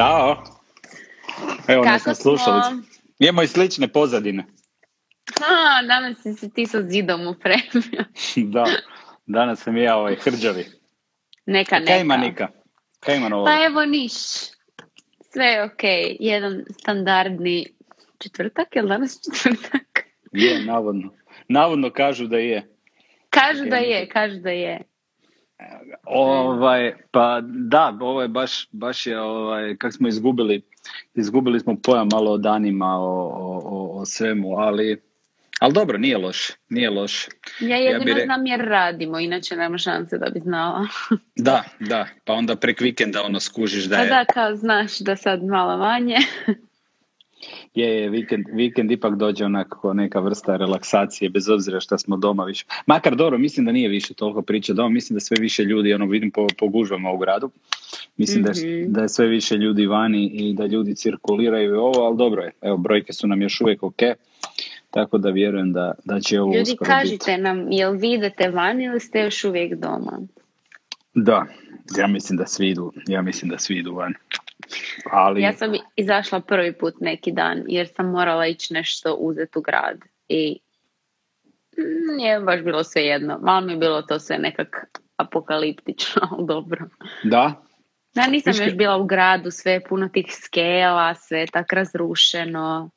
Ćao. Evo nas Kako na slušalici. smo? Imamo i slične pozadine. A, danas si se ti sa zidom upremio. da, danas sam ja ovaj hrđavi. Neka, neka. Kaj ima Nika? Kaj ima novo? Pa evo niš. Sve je okej. Jedan standardni četvrtak, je li danas četvrtak? Je, navodno. Navodno kažu da je. Kažu da je, kažu da je. Ovaj, pa da, ovo je baš, baš je, ovaj, kak smo izgubili, izgubili smo pojam malo o danima, o, o, o, svemu, ali, ali dobro, nije loš, nije loš. Ja jedino re- znam jer radimo, inače nema šanse da bi znala. Da, da, pa onda prek vikenda ono skužiš da Pa je, da, kao znaš da sad malo manje. je, je vikend, vikend ipak dođe onako neka vrsta relaksacije, bez obzira šta smo doma više. Makar dobro, mislim da nije više toliko priča doma, mislim da sve više ljudi, ono vidim po, po gužvama u gradu, mislim da, je, Mhm. da je sve više ljudi vani i da ljudi cirkuliraju i ovo, ali dobro je, evo brojke su nam još uvijek ok, tako da vjerujem da, da će ovo Ljudi, kažite nam, jel vi idete van ili ste još uvijek doma? biti. Da, ja mislim da svi idu, ja mislim da svi idu van. Ali, Ja sam izašla prvi put neki dan jer sam morala ići nešto uzeti u grad i nije baš bilo sve jedno. Malo mi je bilo to sve nekak apokaliptično, ali dobro. da, Da, nisam još bila u gradu, sve je puno tih skela, sve je tak razrušeno.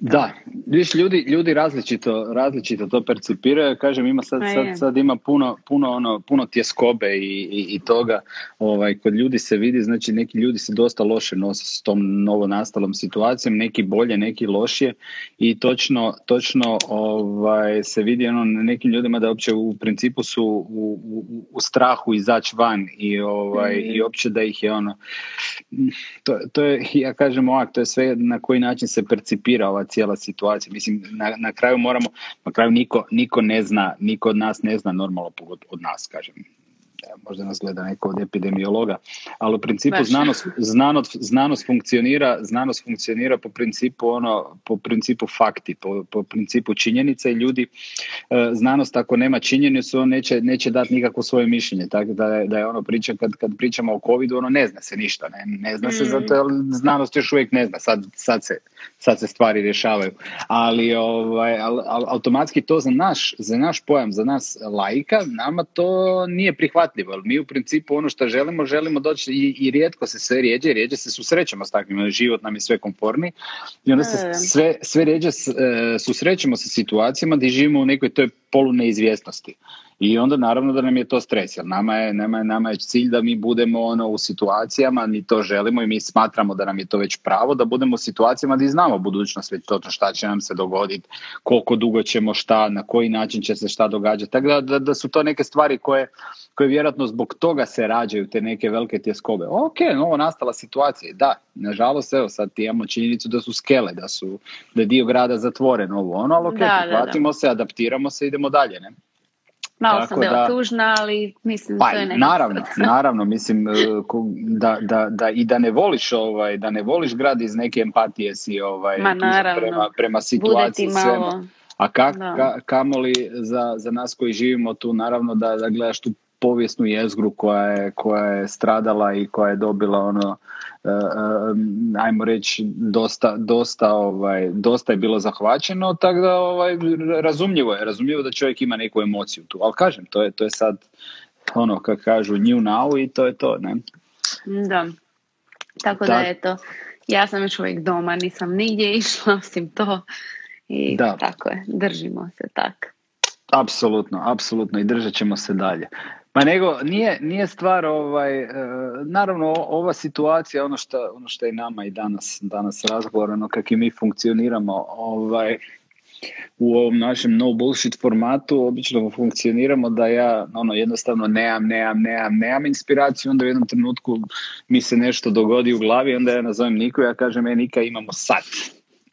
Da, viš ljudi, ljudi različito, različito to percipiraju, kažem ima sad, sad, sad ima puno, puno, ono, puno tjeskobe i, i, i toga, ovaj, kod ljudi se vidi, znači neki ljudi se dosta loše nose s tom novonastalom situacijom, neki bolje, neki lošije. I točno, točno ovaj, se vidi ono na nekim ljudima da uopće u principu su u, u, u strahu izaći van i, ovaj, Mhm. i uopće da ih je ono, to, to je, ja kažem ovak, to je sve na koji način se percipira ova cijela situacija. Mislim, na, na kraju moramo, na kraju niko, niko ne zna, niko od nas ne zna normalno pogod od nas, kažem. Možda nas gleda neko od epidemiologa, ali u principu Baš. znanost, znanost, znanost funkcionira, znanost funkcionira po principu ono, po principu fakti, po, po principu činjenica i ljudi, e, znanost ako nema činjenicu, on neće, neće dati nikakvo svoje mišljenje, tako da je, da je ono priča, kad, kad pričamo o covidu, ono ne zna se ništa, ne, ne zna se Mm. zato jer znanost još uvijek ne zna, sad, sad, se, sad se stvari rješavaju, ali ovaj, al, al- automatski to za naš, za naš pojam, za nas laika, nama to nije prihvatljivo, jer mi u principu ono što želimo, želimo doći i, i rijetko se sve rijeđe, rijeđe se susrećemo s takvim, život nam je sve konforniji i onda se sve, sve rijeđe e, susrećemo sa situacijama gdje živimo u nekoj toj polu neizvjesnosti. I onda naravno da nam je to stres, jer nama je, nama je, nama je cilj da mi budemo ono u situacijama, mi to želimo i mi smatramo da nam je to već pravo, da budemo u situacijama gdje znamo budućnost već točno šta će nam se dogoditi, koliko dugo ćemo šta, na koji način će se šta događati. Tako da, da, da su to neke stvari koje, koje vjerojatno zbog toga se rađaju te neke velike tjeskobe. Ok, novo nastala situacija, da, nažalost, evo sad ti imamo činjenicu da su skele, da, su, da je dio grada zatvoren, ovo ono, ali ok, Da, da, se, adaptiramo se, idemo dalje, ne? Malo Tako sam bila da- tužna, ali mislim Pa to je nekak naravno, naravno, mislim e, da, da, da i da ne voliš ovaj, da ne voliš grad iz neke empatije si ovaj Ma, naravno. prema, prema situaciji malo... A ka, Da. ka- kamoli za, za nas koji živimo tu, naravno da, da gledaš tu povijesnu jezgru koja je, koja je stradala i koja je dobila ono, ajmo reći, dosta, dosta, ovaj, dosta je bilo zahvaćeno, tako da ovaj, razumljivo je, razumljivo da čovjek ima neku emociju tu, ali kažem, to je, to je sad ono, kako kažu, new now i to je to, ne? Da. Tako Da. da eto, ja sam još uvijek doma, nisam nigdje išla osim to. I Da. tako je, držimo se tak. Apsolutno, apsolutno i držat ćemo se dalje. Ma nego, nije, nije stvar, ovaj, e, naravno ova situacija, ono što, ono što je nama i danas, danas razgovor, ono kako i mi funkcioniramo ovaj, u ovom našem no bullshit formatu, obično funkcioniramo da ja ono, jednostavno nemam, nemam, nemam, nemam inspiraciju, onda u jednom trenutku mi se nešto dogodi u glavi, onda ja nazovem Niku, ja kažem, e Nika, imamo sad,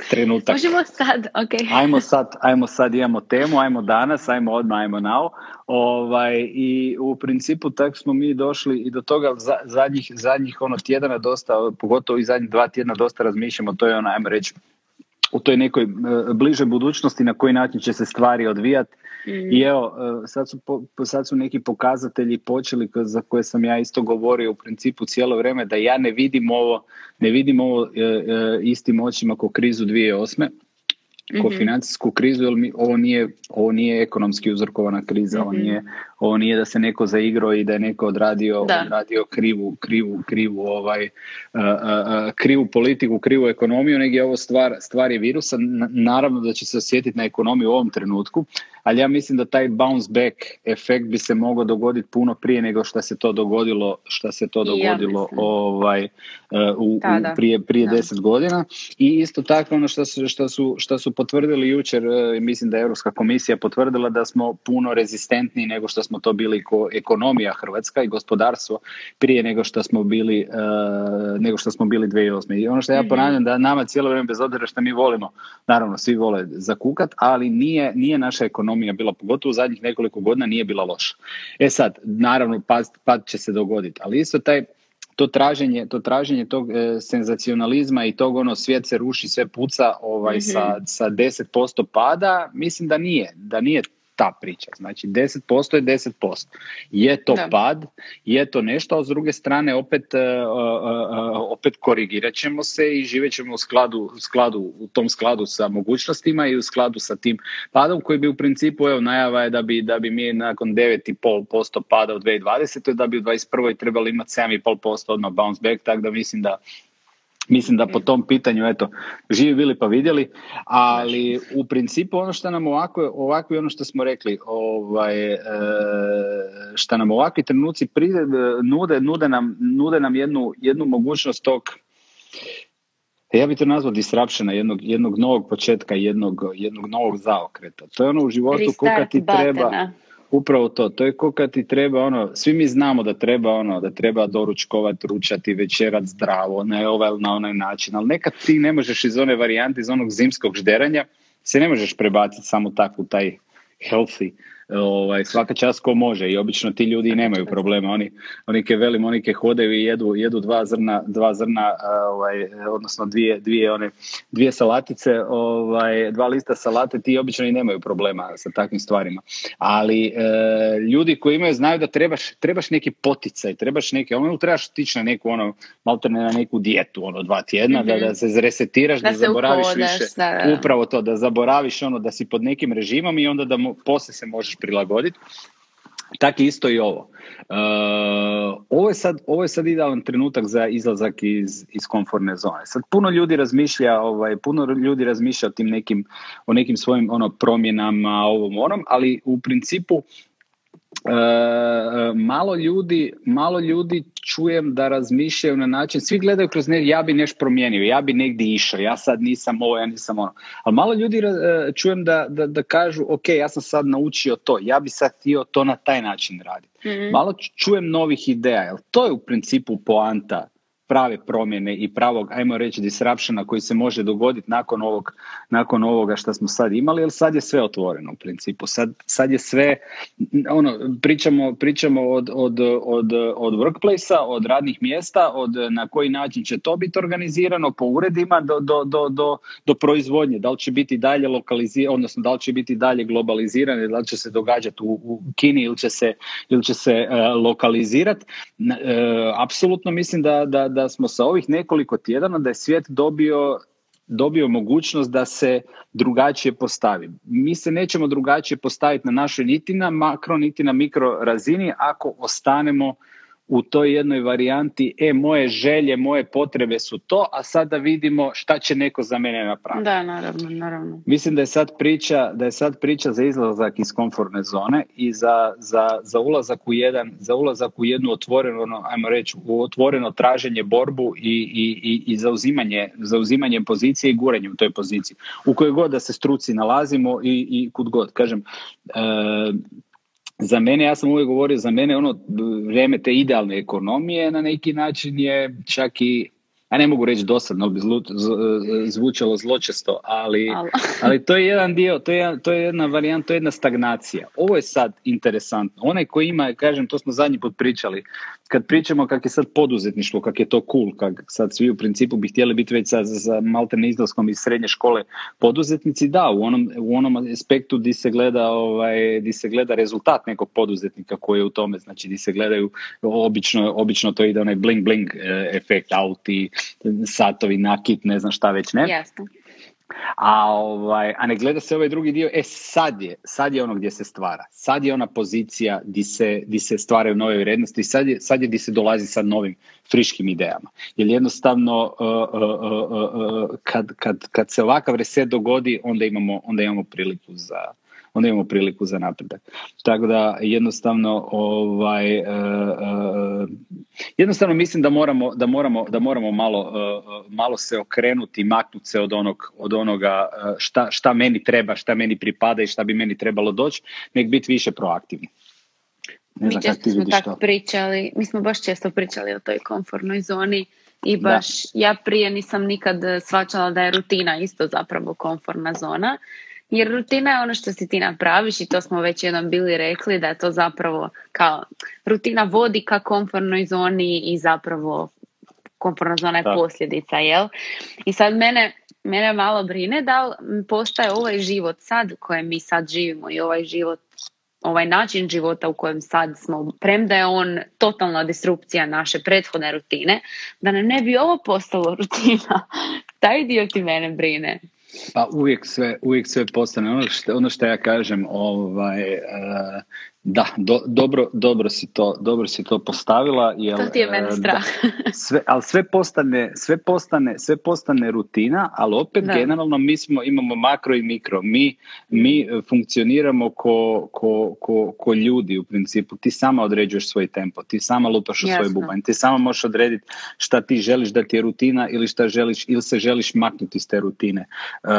trenutak. Možemo sad, ok. Ajmo sad, ajmo sad imamo temu, ajmo danas, ajmo odmah, ajmo now. Ovaj, I u principu tako smo mi došli i do toga za- zadnjih, zadnjih ono tjedana dosta, pogotovo i zadnjih dva tjedna dosta razmišljamo, to je ono, ajmo reći, u toj nekoj bližoj budućnosti na koji način će se stvari odvijati. Mm. I evo, sad su, sad su neki pokazatelji počeli za koje sam ja isto govorio u principu cijelo vrijeme da ja ne vidim ovo, ne vidim ovo istim očima kao krizu 2008 ko mm financijsku krizu, jer mi, ovo, nije, ovo nije ekonomski uzrokovana kriza, ovo, mhm. nije, ovo nije da se neko zaigrao i da je neko odradio, odradio krivu, krivu, krivu, ovaj, krivu politiku, krivu ekonomiju, nego je ovo stvar, stvar je virusa. Naravno da će se osjetiti na ekonomiju u ovom trenutku, ali ja mislim da taj bounce back efekt bi se mogao dogoditi puno prije nego što se to dogodilo, što se to dogodilo ovaj, u, prije, prije deset godina. I isto tako ono što su, što su, što su potvrdili jučer, e, mislim da je Europska komisija potvrdila da smo puno rezistentniji nego što smo to bili ko ekonomija Hrvatska i gospodarstvo prije nego što smo bili e, nego što smo bili 2008. I ono što ja mhm. ponavljam da nama cijelo vrijeme bez obzira što mi volimo, naravno svi vole zakukat, ali nije, nije naša ekonomija bila, pogotovo u zadnjih nekoliko godina nije bila loša. E sad, naravno pad, pad će se dogoditi, ali isto taj to traženje, to traženje tog e, senzacionalizma i tog ono svijet se ruši, sve puca ovaj, mm-hmm. sa, sa 10% pada, mislim da nije, da nije ta priča. Znači 10% je 10%. Je to pad, je to nešto, a s druge strane opet, uh, uh, opet korigirat ćemo se i živet ćemo u skladu, u skladu, u tom skladu sa mogućnostima i u skladu sa tim padom koji bi u principu, evo najava je da bi, da bi mi nakon 9,5% pada u 2020. da bi u 2021. trebali imati 7,5% odmah bounce back, tako da mislim da Mislim da po tom pitanju, eto, živi bili pa vidjeli, ali u principu ono što nam ovako, ovako ono što smo rekli, ovaj, e, što nam ovakvi trenuci pride, nude, nude nam, nude nam jednu, jednu mogućnost tog, ja bih to nazvao disruptiona, jednog, jednog novog početka, jednog, jednog novog zaokreta. To je ono u životu koga ti treba... Upravo to, to je ko kad ti treba ono, svi mi znamo da treba ono, da treba doručkovat, ručati, večerat zdravo, ne ovaj na onaj način, ali nekad ti ne možeš iz one varijante, iz onog zimskog žderanja, se ne možeš prebaciti samo tako taj healthy ovaj, svaka čast ko može i obično ti ljudi nemaju problema. Oni, oni ke velim, oni ke hodaju i jedu, jedu dva zrna, dva zrna ovaj, odnosno dvije, dvije, one, dvije salatice, ovaj, dva lista salate, ti obično i nemaju problema sa takvim stvarima. Ali e, ljudi koji imaju znaju da trebaš, trebaš neki poticaj, trebaš neke, ono trebaš tići na neku ono, maltene na neku dijetu, ono dva tjedna, da, da mhm. se zresetiraš, da, da zaboraviš više. Upravo to, da zaboraviš ono da si pod nekim režimom i onda da mu, poslije se možeš prilagoditi. Tako isto i ovo. Uh, ovo, je sad, ovo je sad idealan trenutak za izlazak iz, iz komfortne zone. Sad puno ljudi razmišlja, ovaj, puno ljudi razmišlja o tim nekim, o nekim svojim ono, promjenama, ovom onom, ali u principu E, malo ljudi, malo ljudi čujem da razmišljaju na način, svi gledaju kroz ne, ja bi nešto promijenio, ja bi negdje išao, ja sad nisam ovo, ja nisam ono. Ali malo ljudi e, čujem da, da, da kažu, ok, ja sam sad naučio to, ja bi sad htio to na taj način raditi. mm Malo čujem novih ideja, jer to je u principu poanta prave promjene i pravog, ajmo reći, disruptiona koji se može dogoditi nakon, ovog, nakon ovoga što smo sad imali, jer sad je sve otvoreno u principu. Sad, sad je sve, ono, pričamo, pričamo od, od, od, od workplace od radnih mjesta, od na koji način će to biti organizirano po uredima do, do, do, do, do proizvodnje. Da li će biti dalje lokalizirano, odnosno da li će biti dalje globalizirano, da li će se događati u, u Kini ili će se, ili će se uh, lokalizirati. Uh, apsolutno mislim da, da, da da smo sa ovih nekoliko tjedana da je svijet dobio dobio mogućnost da se drugačije postavi. Mi se nećemo drugačije postaviti na našoj niti na makro niti na mikro razini ako ostanemo u toj jednoj varijanti, e, moje želje, moje potrebe su to, a sada vidimo šta će neko za mene napraviti. Da, naravno, naravno. Mislim da je sad priča, da je sad priča za izlazak iz komfortne zone i za, za, za ulazak u jedan, za ulazak u jednu otvorenu, ono, ajmo reći, u otvoreno traženje borbu i, i, i, i zauzimanje, zauzimanje pozicije i guranje u toj poziciji. U kojoj god da se struci nalazimo i, i kud god. Kažem, e, za mene, ja sam uvijek govorio, za mene ono vrijeme te idealne ekonomije na neki način je čak i a ne mogu reći dosadno, bi zlu, zvučalo zločesto, ali, ali to je jedan dio, to je, to je jedna varijanta, to je jedna stagnacija. Ovo je sad interesantno. Onaj koji ima, kažem, to smo zadnji put pričali, kad pričamo kak je sad poduzetništvo, kak je to cool, kak sad svi u principu bi htjeli biti već sa, sa maltene izlaskom iz srednje škole poduzetnici, da, u onom, u onom aspektu di se gleda ovaj, di se gleda rezultat nekog poduzetnika koji je u tome, znači di se gledaju obično, obično to ide onaj bling bling eh, efekt, auti, satovi, nakit, ne znam šta već ne. Jasno. A, ovaj, a ne gleda se ovaj drugi dio, e sad je, sad je ono gdje se stvara. Sad je ona pozicija di se, di se stvaraju nove vrijednosti, sad je, sad je di se dolazi sa novim friškim idejama. Jer jednostavno uh, uh, uh, kad, kad, kad se ovakav reset dogodi, onda imamo, onda imamo priliku za, onda imamo priliku za napredak. Tako da jednostavno ovaj uh, uh, jednostavno mislim da moramo da moramo da moramo malo uh, malo se okrenuti, maknuti se od onog od onoga šta, šta meni treba, šta meni pripada i šta bi meni trebalo doći, nek biti više proaktivni. Ne mi često smo tako pričali, mi smo baš često pričali o toj komfortnoj zoni i baš da. ja prije nisam nikad svačala da je rutina isto zapravo komfortna zona jer rutina je ono što si ti napraviš i to smo već jednom bili rekli da je to zapravo kao rutina vodi ka komfortnoj zoni i zapravo komfortna zona je posljedica, jel? I sad mene, mene malo brine da li postaje ovaj život sad u kojem mi sad živimo i ovaj život ovaj način života u kojem sad smo, premda je on totalna disrupcija naše prethodne rutine, da nam ne bi ovo postalo rutina. Taj dio ti mene brine. Pa uvijek sve, uvijek sve postane. Ono što, ono što ja kažem, ovaj, uh, da, do, dobro, dobro, si to, dobro si to postavila. Jel, to ti je meni strah. Da, sve, ali sve postane, sve, postane, sve postane rutina, ali opet da. generalno mi smo, imamo makro i mikro. Mi, mi funkcioniramo ko, ko, ko, ko ljudi u principu. Ti sama određuješ svoj tempo, ti sama lupaš u svoj bubanj, ti sama možeš odrediti šta ti želiš da ti je rutina ili šta želiš, ili se želiš maknuti iz te rutine. Uh,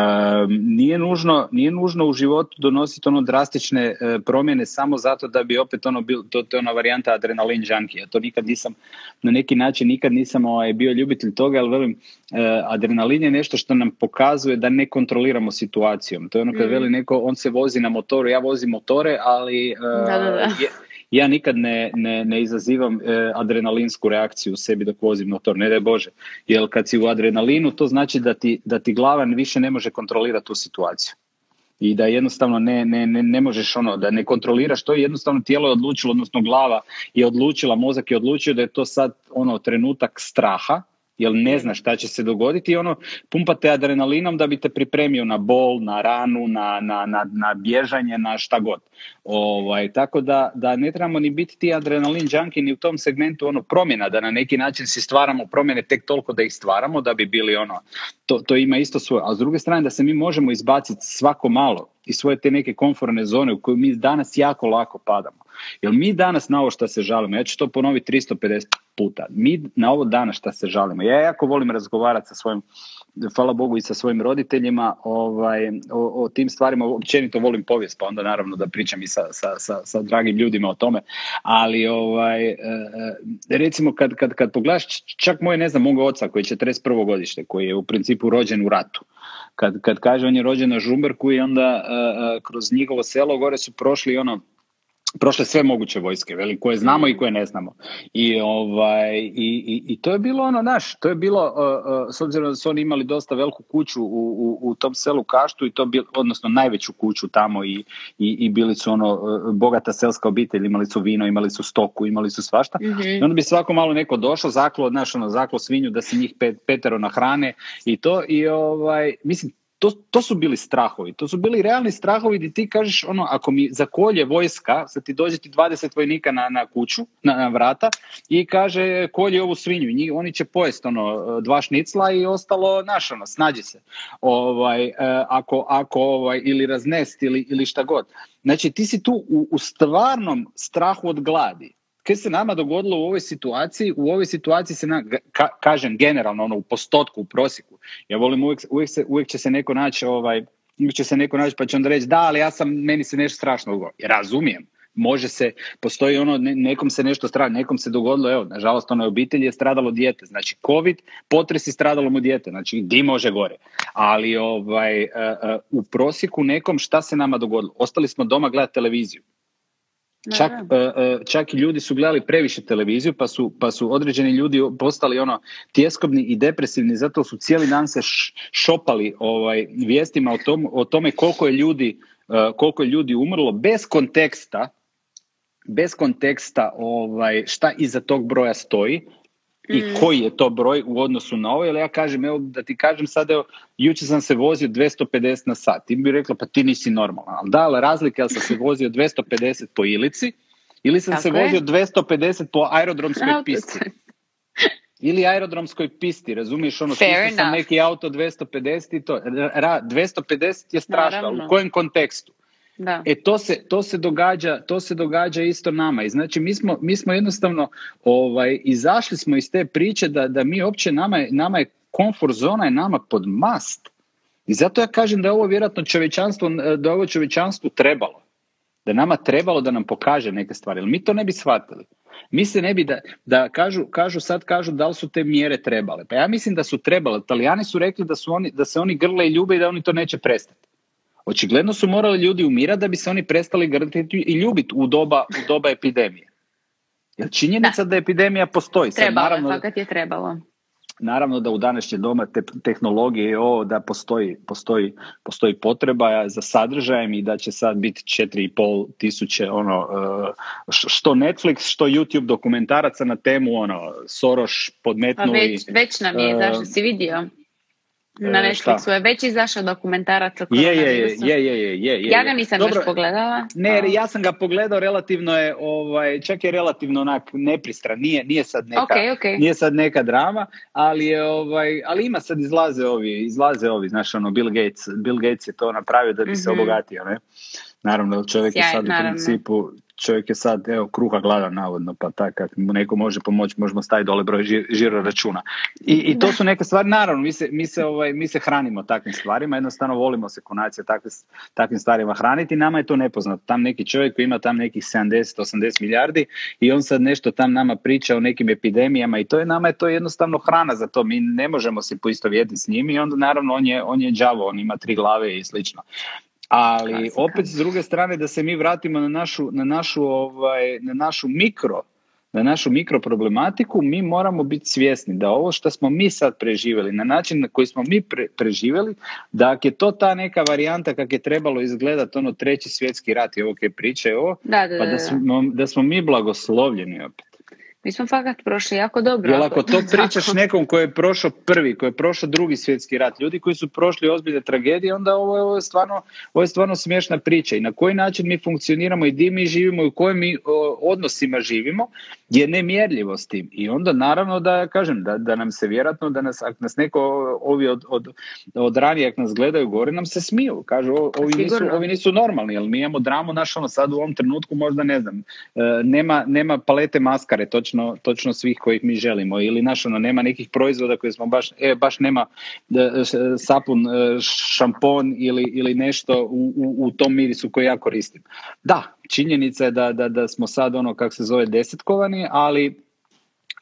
nije, nužno, nije nužno u životu donositi ono drastične uh, promjene samo za zato da bi opet ono bil, to, to je ona varijanta adrenalin junkie. To nikad nisam, na neki način nikad nisam ovaj, bio ljubitelj toga, ali velim, eh, adrenalin je nešto što nam pokazuje da ne kontroliramo situacijom. To je ono kad mm. veli neko, on se vozi na motoru, ja vozim motore, ali eh, da, da, da. Je, ja nikad ne, ne, ne izazivam e, adrenalinsku reakciju u sebi dok vozim motor, ne daj Bože. Jer kad si u adrenalinu, to znači da ti, da ti glava više ne može kontrolirati tu situaciju i da jednostavno ne, ne, ne, ne možeš ono, da ne kontroliraš to jednostavno tijelo je odlučilo, odnosno glava je odlučila, mozak je odlučio da je to sad ono trenutak straha, jer ne znaš šta će se dogoditi i ono pumpate adrenalinom da bi te pripremio na bol, na ranu, na, na, na, na bježanje, na šta god. Ovaj, tako da, da ne trebamo ni biti ti adrenalin junkie ni u tom segmentu ono promjena, da na neki način si stvaramo promjene tek toliko da ih stvaramo da bi bili ono, to, to ima isto svoje. A s druge strane da se mi možemo izbaciti svako malo iz svoje te neke komforne zone u koju mi danas jako lako padamo. Jer mi danas na ovo što se žalimo, ja ću to ponoviti 350 puta, mi na ovo danas što se žalimo, ja jako volim razgovarati sa svojim, hvala Bogu i sa svojim roditeljima ovaj, o, o tim stvarima, općenito volim povijest, pa onda naravno da pričam i sa, sa, sa, sa dragim ljudima o tome, ali ovaj, e, e, recimo kad, kad, kad pogledaš, čak moje, ne znam, moga oca koji je 41. godište, koji je u principu rođen u ratu, kad, kad kaže on je rođen na Žumberku i onda uh, kroz njihovo selo gore su prošli ono prošle sve moguće vojske, veli, koje znamo i koje ne znamo. I, ovaj, i, i, i to je bilo ono, naš, to je bilo, uh, uh, s obzirom da su oni imali dosta veliku kuću u, u, u tom selu Kaštu i to bil, odnosno najveću kuću tamo i, i, i bili su ono, uh, bogata selska obitelj, imali su vino, imali su stoku, imali su svašta. Mm-hmm. I onda bi svako malo neko došao, zaklo, znaš, ono, zaklo svinju da se njih pet, petero nahrane i to i ovaj, mislim, to, to su bili strahovi, to su bili realni strahovi gdje ti kažeš ono, ako mi zakolje vojska, sad ti dođe ti 20 vojnika na, na kuću, na, na vrata i kaže kolje ovu svinju, njih, oni će pojesti ono, dva šnicla i ostalo naš, ono, snađi se. Ovaj, e, ako, ako ovaj, ili raznest ili, ili šta god. Znači ti si tu u, u stvarnom strahu od gladi kaj se nama dogodilo u ovoj situaciji? U ovoj situaciji se, na, ka, kažem generalno, ono, u postotku, u prosjeku. Ja volim uvijek, uvijek, se, uvijek će se neko naći, ovaj, uvijek će se neko naći pa će onda reći da, ali ja sam, meni se nešto strašno dogodilo. Razumijem, može se, postoji ono, nekom se nešto strada, nekom se dogodilo, evo, nažalost, onoj obitelji je stradalo dijete, znači COVID, potres je stradalo mu dijete, znači di može gore, ali ovaj, uh, uh, u prosjeku nekom šta se nama dogodilo? Ostali smo doma gledati televiziju, Čak, e, e, čak i ljudi su gledali previše televiziju pa su, pa su određeni ljudi postali ono tjeskobni i depresivni zato su cijeli dan se šopali ovaj, vijestima o, tom, o tome koliko je ljudi e, koliko je ljudi umrlo bez konteksta bez konteksta ovaj, šta iza tog broja stoji i mm. koji je to broj u odnosu na ovo, jer ja kažem, evo da ti kažem sad, evo, jučer sam se vozio 250 na sat, ti bi rekla, pa ti nisi normalan, ali da, ali razlika je sam se vozio 250 po ilici, ili sam se vozio 250 po aerodromskoj pisti. Ili aerodromskoj pisti, razumiješ, ono, sam neki auto 250 i to, ra, 250 je strašno, u kojem kontekstu? Da. E to se, to se događa, to se događa isto nama. I znači mi smo, mi smo jednostavno ovaj, izašli smo iz te priče da, da mi uopće nama nama je komfort zona je nama pod mast. I zato ja kažem da je ovo vjerojatno čovječanstvo, da je ovo čovječanstvu trebalo. Da nama trebalo da nam pokaže neke stvari. Ali mi to ne bi shvatili. Mi se ne bi da, da kažu, kažu, sad kažu da li su te mjere trebale. Pa ja mislim da su trebale. Italijani su rekli da, su oni, da se oni grle i ljube i da oni to neće prestati. Očigledno su morali ljudi umirati da bi se oni prestali grliti i ljubiti u doba, u doba epidemije. Jer činjenica da, da epidemija postoji. Trebalo, naravno, je trebalo. Naravno da u današnje doma te tehnologije je ovo da postoji, postoji, postoji potreba za sadržajem i da će sad biti 4,5 tisuće ono, e, što Netflix, što YouTube dokumentaraca na temu ono, Soros podmetnuli. Pa već, već nam je, uh, zašto si vidio? Na e, Netflixu je već izašao dokumentarac o je, je, je, je, je, je, Ja ga nisam Dobro, još pogledala. Ne, ja sam ga pogledao, relativno je, ovaj, čak je relativno onak nepristran, nije, nije, sad neka, okay, okay. nije sad neka drama, ali je, ovaj, ali ima sad izlaze ovi, izlaze ovi, znaš, ono, Bill Gates, Bill Gates je to napravio da bi se mm obogatio, ne? Naravno, čovjek je sad u principu, čovjek je sad, evo, kruha gladan navodno, pa tak, kad mu neko može pomoći, možemo staviti dole broj žiro računa. I, I, to su neke stvari, naravno, mi se, mi se, ovaj, mi se hranimo takvim stvarima, jednostavno volimo se konacije takve, takvim stvarima hraniti, nama je to nepoznato. Tam neki čovjek koji ima tam nekih 70-80 milijardi i on sad nešto tam nama priča o nekim epidemijama i to je nama je to jednostavno hrana za to, mi ne možemo se poistovjetiti s njim i onda naravno on je, on je đavo, on ima tri glave i slično. Ali opet s druge strane da se mi vratimo na našu, na našu, ovaj, na našu mikro na našu mikroproblematiku, mi moramo biti svjesni da ovo što smo mi sad preživjeli, na način na koji smo mi pre, preživjeli, da je to ta neka varijanta kak je trebalo izgledati ono treći svjetski rat i ovo je priče ovo, da, da, pa da smo, da smo mi blagoslovljeni opet. Mi smo fakat prošli jako dobro. Jel ako to pričaš nekom koji je prošao prvi, koji je prošao drugi svjetski rat, ljudi koji su prošli ozbiljne tragedije, onda ovo je, ovo je, stvarno, ovo je stvarno smiješna priča. I na koji način mi funkcioniramo i di mi živimo i u kojim mi odnosima živimo je nemjerljivo s tim. I onda naravno da kažem da, da nam se vjerojatno, da nas, ako nas neko ovi od, od, od ranije, ako nas gledaju gore, nam se smiju. Kažu, ovi nisu, ovi nisu normalni, ali mi imamo dramu naš ono sad u ovom trenutku možda ne znam, e, nema, nema palete maskare, točno točno, točno svih kojih mi želimo ili naš ono nema nekih proizvoda koje smo baš e baš nema e, sapun e, šampon ili, ili nešto u, u, u, tom mirisu koji ja koristim. Da, činjenica je da, da, da smo sad ono kako se zove desetkovani, ali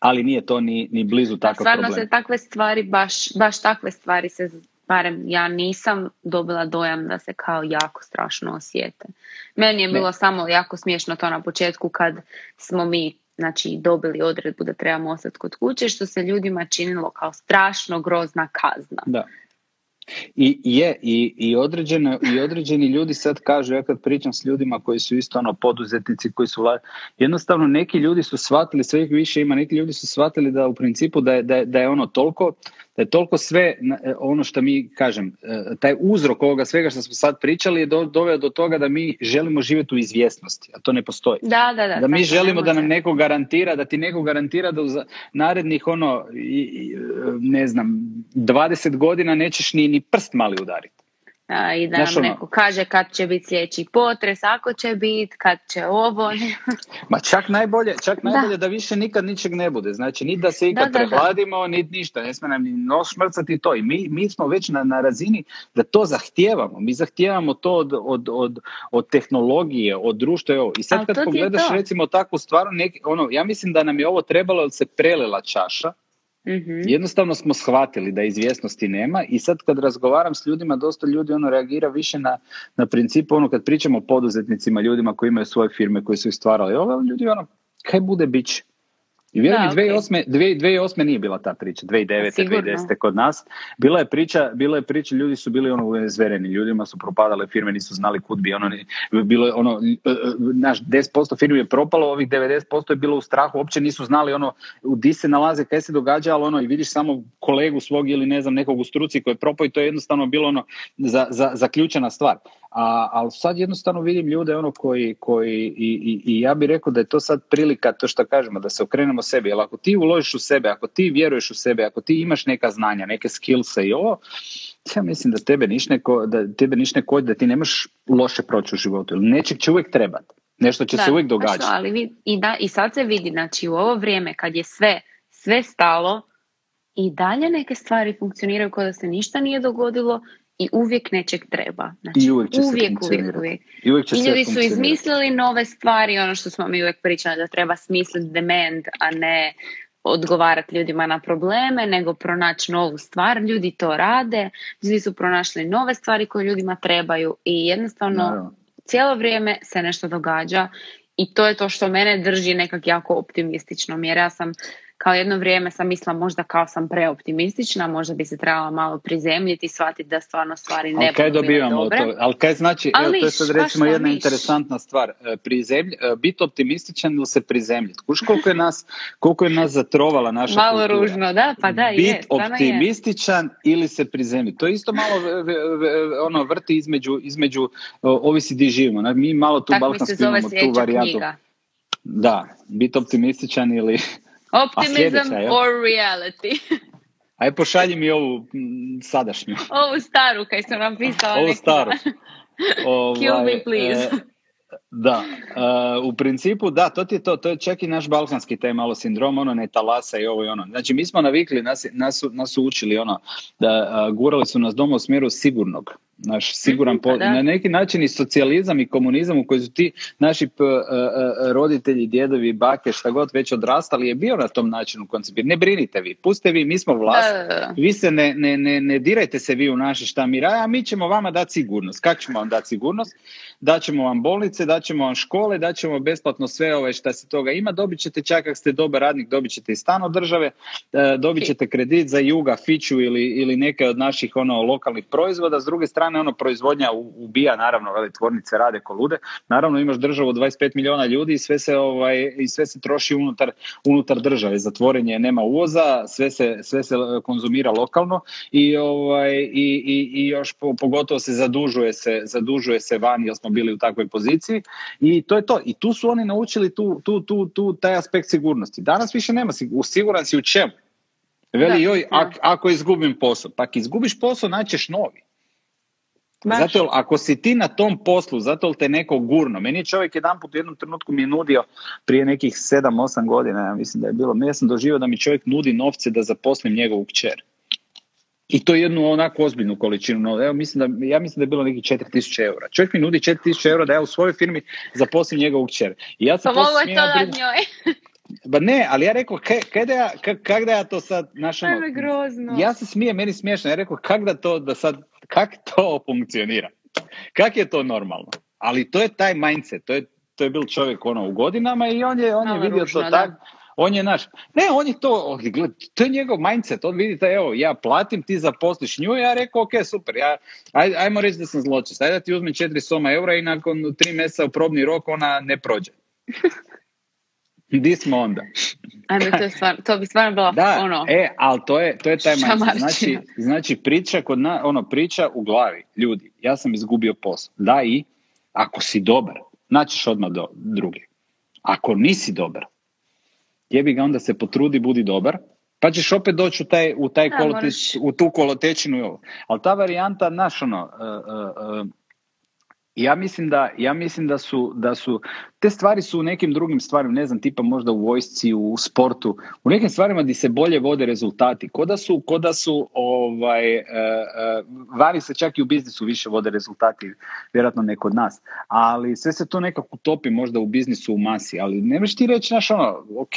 ali nije to ni, ni blizu takav Stvarno problem. se takve stvari, baš, baš takve stvari se, barem ja nisam dobila dojam da se kao jako strašno osjete. Meni je bilo samo jako smiješno to na početku kad smo mi znači dobili odredbu da trebamo ostati kod kuće, što se ljudima činilo kao strašno grozna kazna. Da. I je, i, i, određene, i određeni ljudi sad kažu, ja kad pričam s ljudima koji su isto ono poduzetnici, koji su jednostavno neki ljudi su shvatili, sve ih više ima, neki ljudi su shvatili da u principu da je, da je, da je ono toliko toliko sve e, ono što mi kažem, e, taj uzrok ovoga svega što smo sad pričali je doveo do toga da mi želimo živjeti u izvjesnosti, a to ne postoji. Da, da, da. Da mi želimo da nam neko garantira, da ti neko garantira da u narednih ono, ne znam, 20 godina nećeš ni, ni prst mali udariti i da nam ono- neko kaže kad će biti sljedeći potres, ako će biti, kad će ovo. Ma čak najbolje, čak najbolje da. više nikad ničeg ne bude. Znači, ni da se ikad da, prehladimo, ni ništa. Ne smije nam ni nos šmrcati to. I mi, mi smo već na, na razini da to zahtijevamo. Mi zahtijevamo to od, od, od, od tehnologije, od društva. I sad kad pogledaš recimo takvu stvar, neki, ono, ja mislim da nam je ovo trebalo da se prelela čaša mm Jednostavno smo shvatili da izvjesnosti nema i sad kad razgovaram s ljudima, dosta ljudi ono reagira više na, na principu ono kad pričamo o poduzetnicima, ljudima koji imaju svoje firme, koji su ih stvarali, ovo ljudi ono, kaj bude bić, i vjerujem, da, 2008, okay. 2008. nije bila ta priča, 2009. Sigurno. 2010. kod nas. Bila je priča, bila je priča, ljudi su bili ono zvereni, ljudima su propadale firme, nisu znali kud bi ono, bilo ono, e, e, naš 10% firmi je propalo, ovih 90% je bilo u strahu, uopće nisu znali ono, di se nalaze, kaj se događa, ali ono, i vidiš samo kolegu svog ili ne znam, nekog u struci koji je propao i to je jednostavno bilo ono, za, za, zaključena stvar. A, ali sad jednostavno vidim ljude ono koji, koji i, i, i ja bih rekao da je to sad prilika, to što kažemo, da se okrenemo sebi, jer ako ti uložiš u sebe, ako ti vjeruješ u sebe, ako ti imaš neka znanja, neke skillse i ovo, ja mislim da tebe niš neko, da tebe niš neko, da ti nemaš loše proći u životu, ili nečeg će uvijek trebati. Nešto će se uvijek događati. ali vi, i, da, I sad se vidi, znači u ovo vrijeme kad je sve, sve stalo, i dalje neke stvari funkcioniraju kao da se ništa nije dogodilo i uvijek nečeg treba. Znači, I uvijek, će uvijek, uvijek, uvijek. I, uvijek I ljudi su izmislili nove stvari, ono što smo mi uvijek pričali, da treba smisliti demand, a ne odgovarati ljudima na probleme, nego pronaći novu stvar. Ljudi to rade, ljudi su pronašli nove stvari koje ljudima trebaju i jednostavno cijelo vrijeme se nešto događa i to je to što mene drži nekak jako optimistično. Jer ja sam kao jedno vrijeme sam mislila možda kao sam preoptimistična, možda bi se trebala malo prizemljiti i shvatiti da stvarno stvari ne budu dobivamo dobre. To? Ali kaj znači, evo, to je sad recimo jedna interesantna stvar, e, prizemlj, e, biti optimističan ili se prizemljiti. Kuš koliko je nas, koliko je nas zatrovala naša Malo ružno, da, pa da, Biti optimističan ili se prizemljiti. To je isto malo ono vrti između, između ovisi di živimo. Mi malo tu balkanski imamo tu varijantu. Da, biti optimističan ili Optimism or reality. Aj pošalji mi ovu sadašnju. Ovu staru kaj sam napisala. Ovu staru. Kill me ovaj, please. E, da, uh, u principu da, to ti je to, to je čak i naš balkanski taj malo sindrom, ono ne talasa i ovo i ono. Znači mi smo navikli, nas, nas, nas su učili ono, da uh, gurali su nas doma u smjeru sigurnog, naš siguran, mhm, po, pa na neki način i socijalizam i komunizam u koji su ti naši p, uh, roditelji, djedovi, bake, šta god već odrastali je bio na tom načinu koncipiran. Ne brinite vi, puste vi, mi smo vlast, vi se ne, ne, ne, ne dirajte se vi u naše šta mi a mi ćemo vama dati sigurnost. Kako ćemo vam dati sigurnost? Daćemo vam bolnice, daćemo vam škole, daćemo besplatno sve ove šta se toga ima, dobit ćete čak ako ste dobar radnik, dobit ćete i stan od države, e, dobit ćete kredit za Juga, Fiću ili, ili neke od naših ono lokalnih proizvoda, s druge strane ono proizvodnja ubija, naravno, veli tvornice rade kolude, naravno imaš državu 25 milijuna ljudi i sve se, ovaj, i sve se troši unutar, unutar države, zatvorenje nema uvoza, sve se, sve se konzumira lokalno i, ovaj, i, i, i još pogotovo se zadužuje se, zadužuje se van jer smo bili u takvoj poziciji i to je to. I tu su oni naučili tu, tu, tu, tu taj aspekt sigurnosti. Danas više nema siguran si u čemu. Veli, joj, ako izgubim posao, pa ako izgubiš posao, naćeš novi. Zato ako si ti na tom poslu, zato te neko gurno. Meni je čovjek jedan put u jednom trenutku mi je nudio prije nekih 7-8 godina, ja mislim da je bilo. Ja sam doživio da mi čovjek nudi novce da zaposlim njegovu kćer. I to jednu onako ozbiljnu količinu. Evo, mislim da, ja mislim da je bilo nekih 4000 eura. Čovjek mi nudi 4000 eura da ja u svojoj firmi zaposlim njegovu kćer. I ja pa mogu to da njoj. Ba ne, ali ja rekao, kaj, da ja, kak, da ja to sad, znaš ono, ja se smijem, meni smiješno, ja rekao, kak da to, da sad, kak to funkcionira? Kak je to normalno? Ali to je taj mindset, to je, to je bil čovjek ono u godinama i on je, on je vidio to tako on je naš, ne, on je to, to je njegov mindset, on vidite, evo, ja platim, ti zaposliš nju, ja rekao, ok, super, ja, aj, ajmo reći da sam zločest, ajde da ti uzmem četiri soma eura i nakon tri mjeseca u probni rok ona ne prođe. Di smo onda? Ajme, to, je to bi stvarno bilo da, ono... E, ali to je, to je taj mindset. Znači, znači priča kod na, ono, priča u glavi. Ljudi, ja sam izgubio posao. Da i, ako si dobar, naćeš odmah do druge. Ako nisi dobar, jebi ga onda se potrudi, budi dobar, pa ćeš opet doći u, taj, u, taj u tu kolotečinu i ovo. Ali ta varijanta, naš ono, uh, uh, ja mislim da, ja mislim da su, da su, te stvari su u nekim drugim stvarima, ne znam, tipa možda u vojsci, u sportu, u nekim stvarima gdje se bolje vode rezultati. Koda su, koda su ovaj, uh, vani se čak i u biznisu više vode rezultati, vjerojatno ne kod nas. Ali sve se to nekako topi možda u biznisu u masi, ali ne možeš ti reći, znaš ono, ok,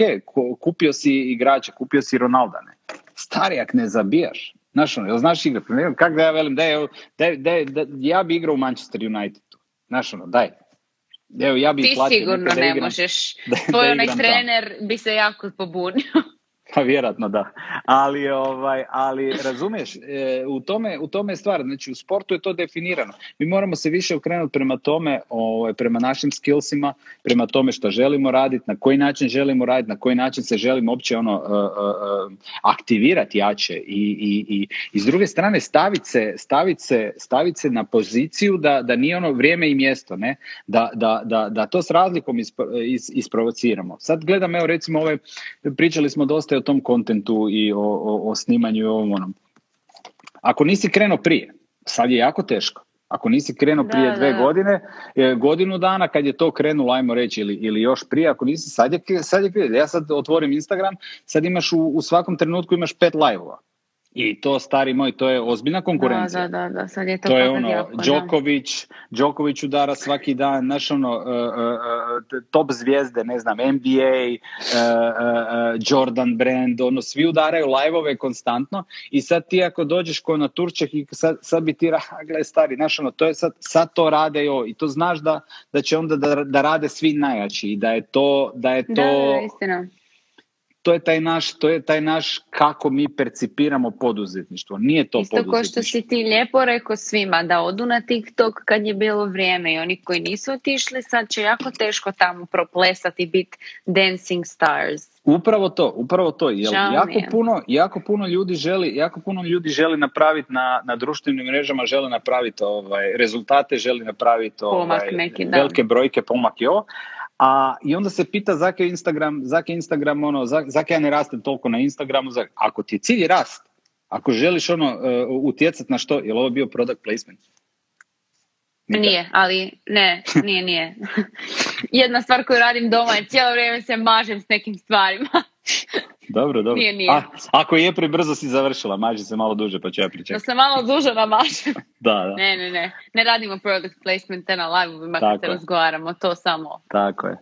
kupio si igrača, kupio si Ronalda, ne? stari, ak ne zabijaš, znaš ono, jel znaš igrat? Kako da ja velim, daj, daj, daj, daj, ja bi igrao u Manchester United. Znaš ono, daj, Evo, ja bi Ti sigurno ne možeš. Tvoj onaj trener bi se jako pobunio. Pa vjerojatno da. Ali, ovaj, ali razumiješ, e, u, tome, u tome je stvar. Znači u sportu je to definirano. Mi moramo se više okrenuti prema tome, ovaj, prema našim skillsima, prema tome što želimo raditi, na koji način želimo raditi, na koji način se želimo uopće ono, uh, uh, aktivirati jače i, i, i, i s druge strane staviti se, stavit se, stavit se na poziciju da, da nije ono vrijeme i mjesto, ne? Da, da, da, da to s razlikom isprovociramo. Sad gledam, evo recimo ove, pričali smo dosta tom kontentu i o, o, o snimanju i ovom onom. Ako nisi krenuo prije, sad je jako teško. Ako nisi krenuo prije da, dve godine, godinu dana kad je to krenulo, ajmo reći, ili, ili još prije, ako nisi, sad je, sad je Ja sad otvorim Instagram, sad imaš u, u svakom trenutku imaš pet live-ova. I to, stari moj, to je ozbiljna konkurencija. Da, da, da, sad je to, to je ono, Djokovic, Djokovic udara svaki dan, znaš ono, uh, uh, top zvijezde, ne znam, NBA, uh, Jordan Brand, ono, svi udaraju live konstantno i sad ti ako dođeš ko na Turček i sad, sad bi ti, gle, stari, znaš ono, to je sad, sad to rade jo, i to znaš da, da će onda da, da rade svi najjači i da je to, da je to... Da, istina to je taj naš, to je taj naš kako mi percipiramo poduzetništvo. Nije to Isto ko što si ti lijepo rekao svima da odu na TikTok kad je bilo vrijeme i oni koji nisu otišli sad će jako teško tamo proplesati biti dancing stars. Upravo to, upravo to. Jer jako puno, jako puno ljudi želi, jako puno ljudi želi napraviti na, na društvenim mrežama, žele napraviti ovaj, rezultate, želi napraviti ovaj, neki, velike brojke, pomak i ovo, a, I onda se pita zake Instagram, zake Instagram, ono, zake ja ne rastem toliko na Instagramu, zake, ako ti je cilj rast, ako želiš ono uh, utjecati na što, je li ovo bio product placement? Nije, ali ne, nije, nije. Jedna stvar koju radim doma je cijelo vrijeme se mažem s nekim stvarima. Dobro, dobro. Nije, nije. A, ako je prebrzo si završila, maži se malo duže, pa ću ja pričekati. Da se malo duže namažem. da, da. Ne, ne, ne. Ne radimo product placement na live-ovima kad se razgovaramo, to samo. Tako je.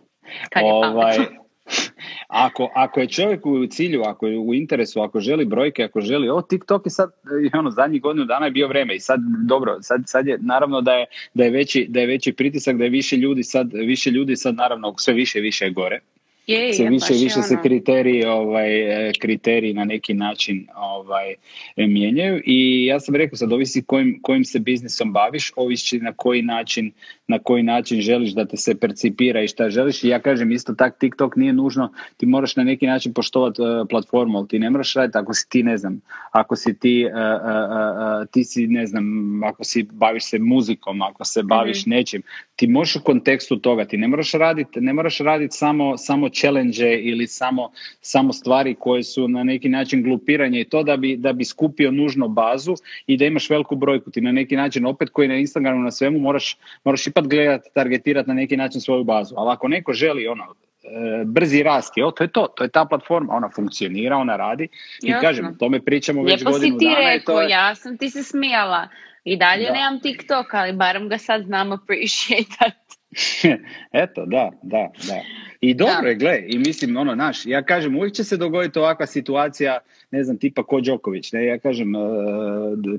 Kad je ovaj, ako, ako je čovjek u cilju, ako je u interesu, ako želi brojke, ako želi, o TikTok je sad, ono, zadnjih godinu dana je bio vreme i sad, dobro, sad, sad je, naravno da je, da je, veći, da je veći pritisak, da je više ljudi sad, više ljudi sad, naravno, sve više i više je gore. Je, se više više ono. se kriteriji ovaj e, kriteriji na neki način ovaj e, mijenjaju. I ja sam rekao sad ovisi kojim, kojim se biznisom baviš ovisi na koji način na koji način želiš da te se percipira i šta želiš. I ja kažem isto tak TikTok nije nužno. Ti moraš na neki način poštovati uh, platformu ali ti ne moraš raditi ako si ti ne znam ako si ti uh, ti si ne znam ako si baviš se muzikom ako se baviš mm nečim. Ti možeš u kontekstu toga ti ne moraš raditi ne moraš raditi samo samo challenge ili samo, samo stvari koje su na neki način glupiranje i to da bi, da bi skupio nužno bazu i da imaš veliku brojku. Ti na neki način opet koji na Instagramu na svemu moraš, moraš ipak gledati, targetirati na neki način svoju bazu. Ali ako neko želi ono, e, brzi rast, jo, to je to, to je ta platforma, ona funkcionira, ona radi i Jasno. kažem, tome pričamo već Lijepo godinu si ti dana. Rekao, to ja sam ti se smijala. I dalje da. nemam TikTok, ali barem ga sad znam appreciate. Eto, da, da, da. I dobro je, gle, i mislim, ono, naš, ja kažem, uvijek će se dogoditi ovakva situacija, ne znam, tipa ko Đoković, ne, ja kažem, uh,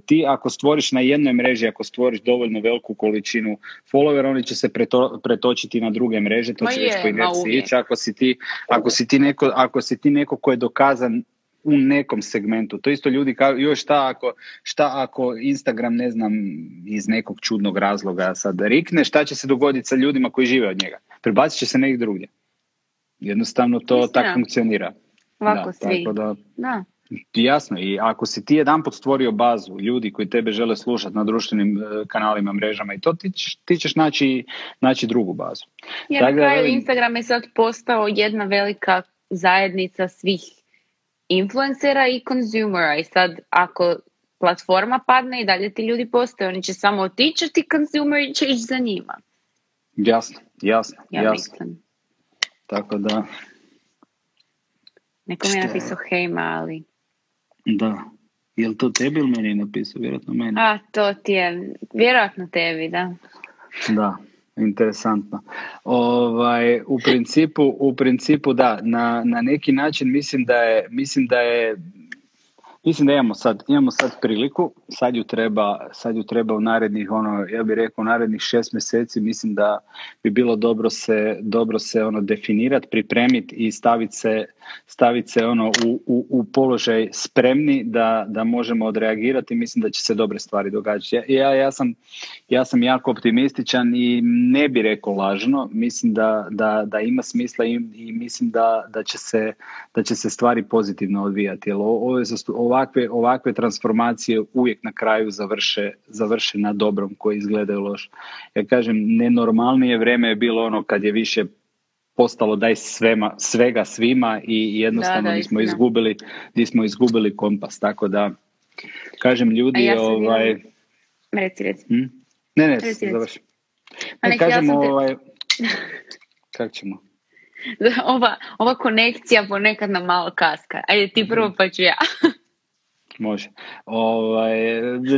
ti ako stvoriš na jednoj mreži, ako stvoriš dovoljno veliku količinu followera, oni će se preto, pretočiti na druge mreže, to će već po inerciji ići, ako si ti, ako si ti neko, ako si ti neko ko je dokazan u nekom segmentu. To isto ljudi kao, još šta ako, šta ako Instagram, ne znam, iz nekog čudnog razloga sad rikne, šta će se dogoditi sa ljudima koji žive od njega? Prebacit će se negdje drugdje. Jednostavno to tako funkcionira. Ovako da, svi. Tako da, da. Jasno, i ako si ti jedan stvorio bazu ljudi koji tebe žele slušati na društvenim e, kanalima, mrežama i to, ti, ti ćeš naći, naći drugu bazu. Jer na kraju Instagram je sad postao jedna velika zajednica svih influencera i konzumera i sad ako platforma padne i dalje ti ljudi postoje, oni će samo otići, ti konzumeri će ići za njima. Jasno, jasno, ja jasno. Mislim. Tako da... Neko mi je napisao hejma, ali... Da. Je li to tebi ili meni napisao? Vjerojatno meni. A, to ti je. Vjerojatno tebi, da. Da. Interesantno. Ovaj, u, principu, u principu da, na, na neki način mislim da je, mislim da je Mislim da imamo sad, imamo sad priliku, sad ju treba, sad ju treba u narednih, ono, ja bih rekao u narednih šest mjeseci, mislim da bi bilo dobro se, dobro se ono definirati, pripremiti i staviti se, staviti se ono u, u, u, položaj spremni da, da možemo odreagirati, mislim da će se dobre stvari događati. Ja, ja, sam, ja sam jako optimističan i ne bi rekao lažno, mislim da, da, da ima smisla i, i mislim da, da, će se, da će se stvari pozitivno odvijati. Jer ovo, ovakve, ovakve transformacije uvijek na kraju završe, završe na dobrom koji izgledaju loš. Ja kažem, nenormalnije vrijeme je bilo ono kad je više postalo daj svema, svega svima i jednostavno da, smo izgubili, smo izgubili kompas. Tako da, kažem ljudi, ja ovaj... Reci, reci. Hm? Ne, ne, završi. Pa ne, kažem, ja ovaj... Kako ćemo? ova, ova konekcija ponekad nam malo kaska. Ajde ti prvo mhm. pa ću ja. Može. Ovaj,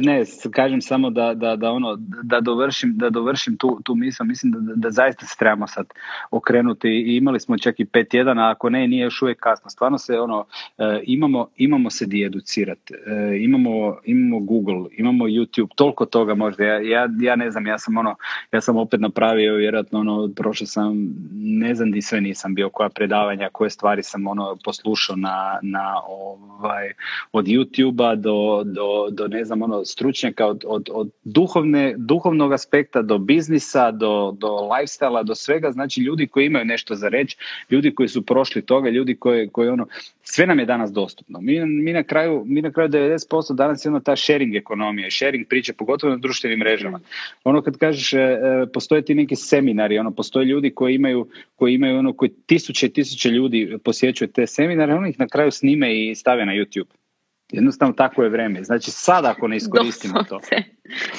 ne, kažem samo da, da, da, ono, da dovršim, da dovršim tu, tu misao. Mislim da, da zaista se trebamo sad okrenuti i imali smo čak i pet tjedana, ako ne, nije još uvijek kasno. Stvarno se ono, e, imamo, imamo se di educirati. E, imamo, imamo Google, imamo YouTube, toliko toga možda. Ja, ja, ja ne znam, ja sam ono, ja sam opet napravio vjerojatno ono, prošao sam, ne znam di sve nisam bio, koja predavanja, koje stvari sam ono poslušao na, na ovaj, od YouTube youtube do, do, do ne znam ono stručnjaka od, od, od duhovne, duhovnog aspekta do biznisa, do, do lifestyle do svega, znači ljudi koji imaju nešto za reći, ljudi koji su prošli toga, ljudi koji, koji ono, sve nam je danas dostupno. Mi, mi na kraju, mi na kraju 90% danas je ono ta sharing ekonomija, sharing priče, pogotovo na društvenim mrežama. Ono kad kažeš, e, e, postoje ti neki seminari, ono, postoje ljudi koji imaju, koji imaju ono, koji tisuće i tisuće ljudi posjećuju te seminare, oni ih na kraju snime i stave na YouTube. Jednostavno tako je vreme. Znači sad ako ne iskoristimo to.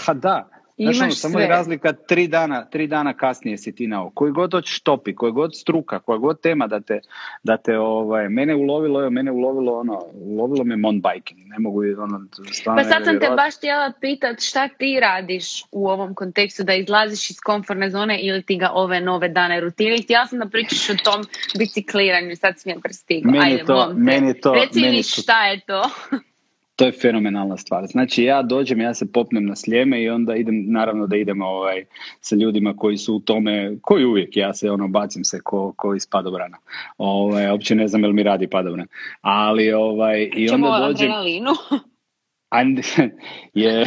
Ha da, Znaš, ono, samo je razlika tri dana, tri dana kasnije si ti na ovo. Koji god hoćeš topi, koji god struka, koja god tema da te, da te ovaj, mene ulovilo, je, mene ulovilo ono, ulovilo me mountain biking. Ne mogu ono, Pa sad sam te baš htjela pitat šta ti radiš u ovom kontekstu, da izlaziš iz komfortne zone ili ti ga ove nove dane rutine. Htjela sam da pričaš o tom bicikliranju, sad si mi prestigao. Meni Ajde, to, meni to, Reci mi šta je to? To je fenomenalna stvar. Znači ja dođem, ja se popnem na sljeme i onda idem, naravno da idemo ovaj, sa ljudima koji su u tome, koji uvijek, ja se ono bacim se ko, ko iz padobrana. Ovaj, uopće ne znam jel mi radi padobran. Ali ovaj, i onda dođem... And, je,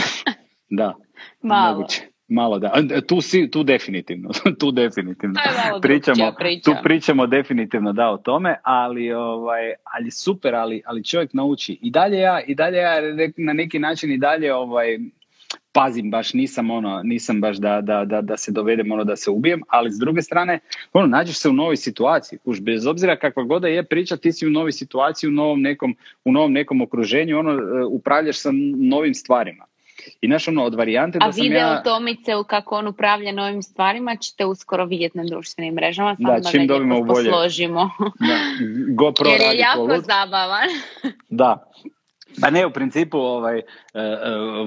da. Malo. Moguće. Malo da, tu, si, tu definitivno, tu definitivno. Pričamo, tu pričamo definitivno da o tome, ali, ovaj, ali super, ali, ali čovjek nauči. I dalje ja, i dalje ja na neki način i dalje ovaj, pazim baš, nisam ono, nisam baš da, da, da, da se dovedem ono da se ubijem, ali s druge strane, ono, nađeš se u novoj situaciji, už bez obzira kakva god je priča, ti si u novoj situaciji, u novom nekom, u novom nekom okruženju, ono, e, upravljaš sa novim stvarima. I znaš ono, od varijante da sam ja... A video Tomice kako on upravlja novim stvarima ćete uskoro vidjeti na društvenim mrežama, samo da, čim da dobimo posložimo. Da. GoPro Jer je jako zabavan. Da, pa ne, u principu ovaj, e, e,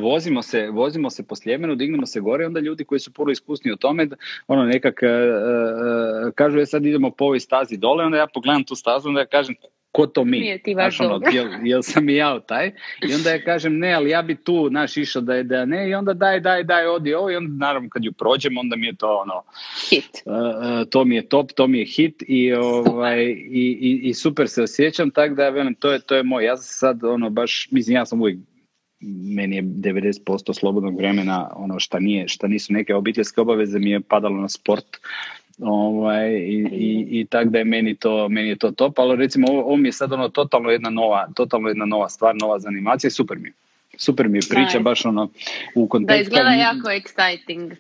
vozimo, se, vozimo se po Sljemenu, dignemo se gore, onda ljudi koji su puno iskusni o tome, ono nekak uh, kažu, je sad idemo po ovoj stazi dole, onda ja pogledam tu stazu, onda ja kažem, ko to mi? Nije ti vaš ono, jel, jel, sam i ja taj? I onda ja kažem ne, ali ja bi tu, naš išao da je da ne. I onda daj, daj, daj, odi ovo. I onda naravno kad ju prođem onda mi je to ono... Hit. Uh, to mi je top, to mi je hit. I, ovaj, i, i, i, super se osjećam, tako da velim, to je, to je moj, ja sad ono baš, mislim ja sam uvijek meni je 90% slobodnog vremena ono šta nije, šta nisu neke obiteljske obaveze mi je padalo na sport Ovaj, i, i, i tak da je meni to, meni je to top, ali recimo ovo, ovo mi je sad ono totalno jedna nova, totalno jedna nova stvar, nova zanimacija, super mi Super mi je priča, baš ono u kontekstu. Da izgleda jako exciting.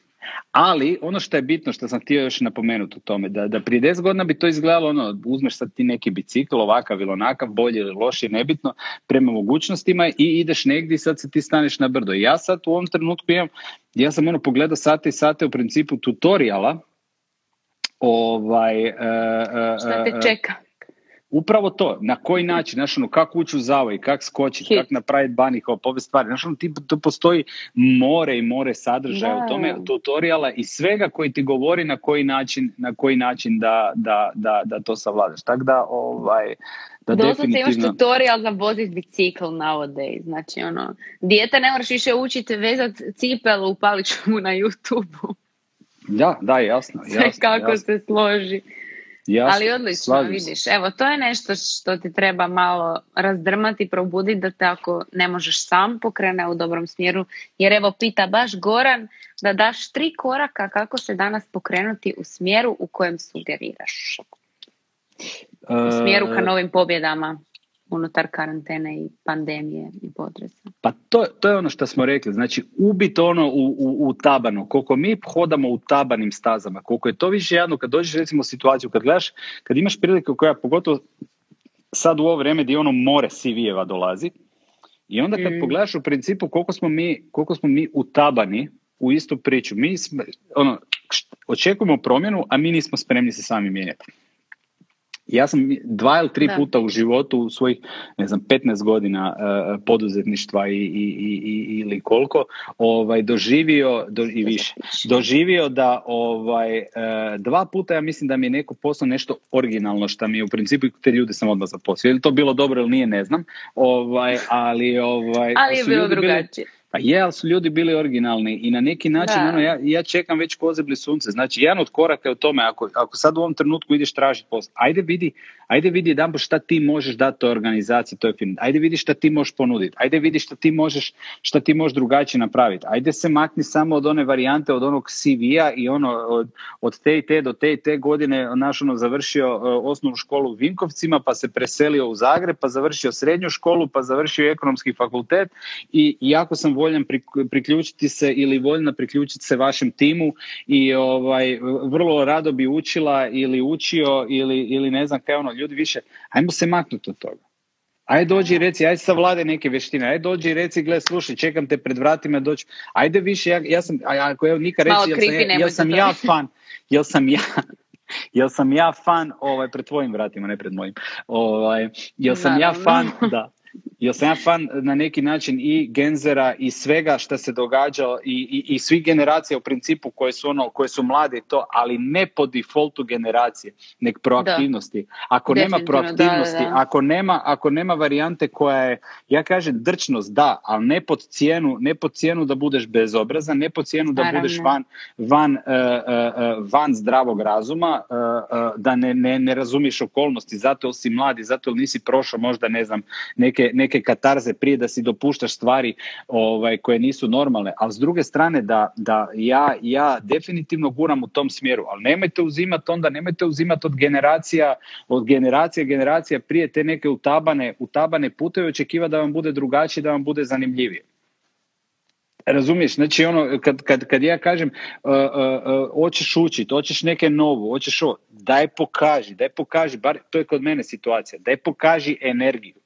Ali ono što je bitno, što sam htio još napomenuti u tome, da, da prije 10 godina bi to izgledalo, ono, uzmeš sad ti neki bicikl, ovakav ili onakav, bolji ili loši, nebitno, prema mogućnostima i ideš negdje i sad se ti staneš na brdo. I ja sad u ovom trenutku imam, ja sam ono pogledao sate i sate u principu tutoriala, Ovaj, uh, Šta te čeka? Upravo to, na koji način, znaš ono, kako ući u zavoj, kako skočiti, kako napraviti bunny hop, ove stvari, znaš ono, ti, to postoji more i more sadržaja u tome, tutoriala i svega koji ti govori na koji način, na koji način da, da, da, da to savladaš. Tako da, ovaj, da Doslovce imaš tutorial za vozit bicikl nowadays. Znači, ono, dijete ne moraš više učiti vezat cipelu, upalit ću mu na youtube Da, da, jasno. jasno kako jasno. se složi. Jasno, Ali odlično, vidiš. Evo, to je nešto što ti treba malo razdrmati, probuditi da te ako ne možeš sam pokrene u dobrom smjeru. Jer evo, pita baš Goran da daš tri koraka kako se danas pokrenuti u smjeru u kojem sugeriraš. U smjeru ka e, novim pobjedama unutar karantene i pandemije i potresa. Pa to, to je ono što smo rekli, znači ubiti ono u, u, u tabanu, koliko mi hodamo u tabanim stazama, koliko je to više jedno, kad dođeš recimo u situaciju, kad gledaš, kad imaš priliku koja pogotovo sad u ovo vrijeme gdje ono more CV-eva dolazi, i onda kad mm. pogledaš u principu koliko smo mi, koliko smo mi utabani u istu priču, mi smo, ono, očekujemo promjenu, a mi nismo spremni se sami mijenjati. Ja sam dva ili tri puta u životu u svojih, ne znam, 15 godina uh, poduzetništva i, i, i, ili koliko, ovaj, doživio, do, i više, doživio da ovaj, uh, dva puta ja mislim da mi je neko poslao nešto originalno što mi je u principu te ljude sam odmah zaposlio. Je li to bilo dobro ili nije, ne znam, ovaj, ali, ovaj, ali je bilo drugačije. Pa je, ali su ljudi bili originalni i na neki način, ono, ja, ja čekam već kozebli sunce. Znači, jedan od koraka je u tome, ako, ako sad u ovom trenutku ideš tražiti posao, ajde vidi, ajde vidi jedan šta ti možeš dati toj organizaciji, toj firmi. Ajde vidi šta ti možeš ponuditi. Ajde vidi šta ti možeš, šta ti možeš drugačije napraviti. Ajde se makni samo od one varijante, od onog CV-a i ono, od, od te i te do te i te godine, naš ono, završio uh, osnovnu školu u Vinkovcima, pa se preselio u Zagreb, pa završio srednju školu, pa završio ekonomski fakultet i jako sam voljan priključiti se ili voljna priključiti se vašem timu i ovaj vrlo rado bi učila ili učio ili, ili ne znam kaj ono ljudi više ajmo se maknuti od toga. Ajde dođi i reci, ajde sa vlade neke vještine, ajde dođi i reci, gle, slušaj, čekam te pred vratima doći, ajde više, ja, ja sam, ako evo Nika reći, jel sam, ja, jel sam ja fan, jel sam ja, jel sam ja fan, ovaj, pred tvojim vratima, ne pred mojim, ovaj, jel sam ja fan, da, jer sam ja fan na neki način i Genzera i svega što se događa i, i, i svih generacija u principu koje su ono koje su mlade i to, ali ne po defaultu generacije, nek proaktivnosti. Ako nema proaktivnosti, ako nema ako nema varijante koja je ja kažem drčnost da, ali ne pod cijenu, ne pod cijenu da budeš bezobrazan, ne pod cijenu da budeš van van, uh, uh, van zdravog razuma, da ne, ne, ne razumiješ okolnosti, zato si mladi, zato nisi prošao možda ne znam neke, neke neke katarze prije da si dopuštaš stvari ovaj, koje nisu normalne, ali s druge strane da, da ja, ja definitivno guram u tom smjeru, ali nemojte uzimati onda, nemojte uzimati od generacija, od generacija, generacija prije te neke utabane, utabane puteve očekiva da vam bude drugačije, da vam bude zanimljivije. Razumiješ, znači ono, kad, kad, kad ja kažem uh, uh, uh, hoćeš učiti, hoćeš neke novo, hoćeš ovo, daj pokaži, daj pokaži, bar to je kod mene situacija, daj pokaži energiju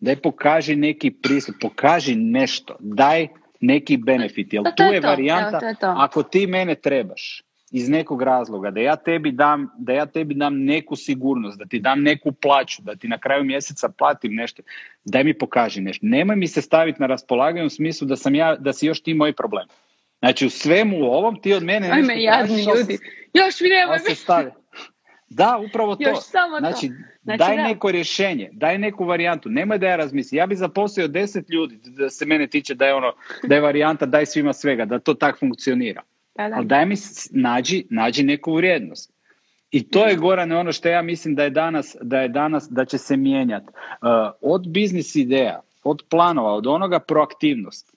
daj pokaži neki pristup, pokaži nešto, daj neki benefit, jer tu je, varijanta, ako ti mene trebaš iz nekog razloga, da ja tebi dam, da ja tebi dam neku sigurnost, da ti dam neku plaću, da ti na kraju mjeseca platim nešto, daj mi pokaži nešto. Nemoj mi se staviti na raspolaganje u smislu da sam ja, da si još ti moj problem. Znači u svemu ovom ti od mene nešto Ajme, jadni ljudi. Još mi nemoj se Da, upravo to. Još samo znači, to. Znači, daj neko rješenje, daj neku varijantu. Nemoj da ja razmislim. Ja bi zaposlio deset ljudi da se mene tiče da je ono, da je varijanta daj svima svega, da to tak funkcionira. Da, da. Ali daj mi nađi, nađi neku vrijednost. I to je Gorane ono što ja mislim da je danas, da je danas, da će se mijenjati. Uh, od biznis ideja, od planova, od onoga proaktivnost.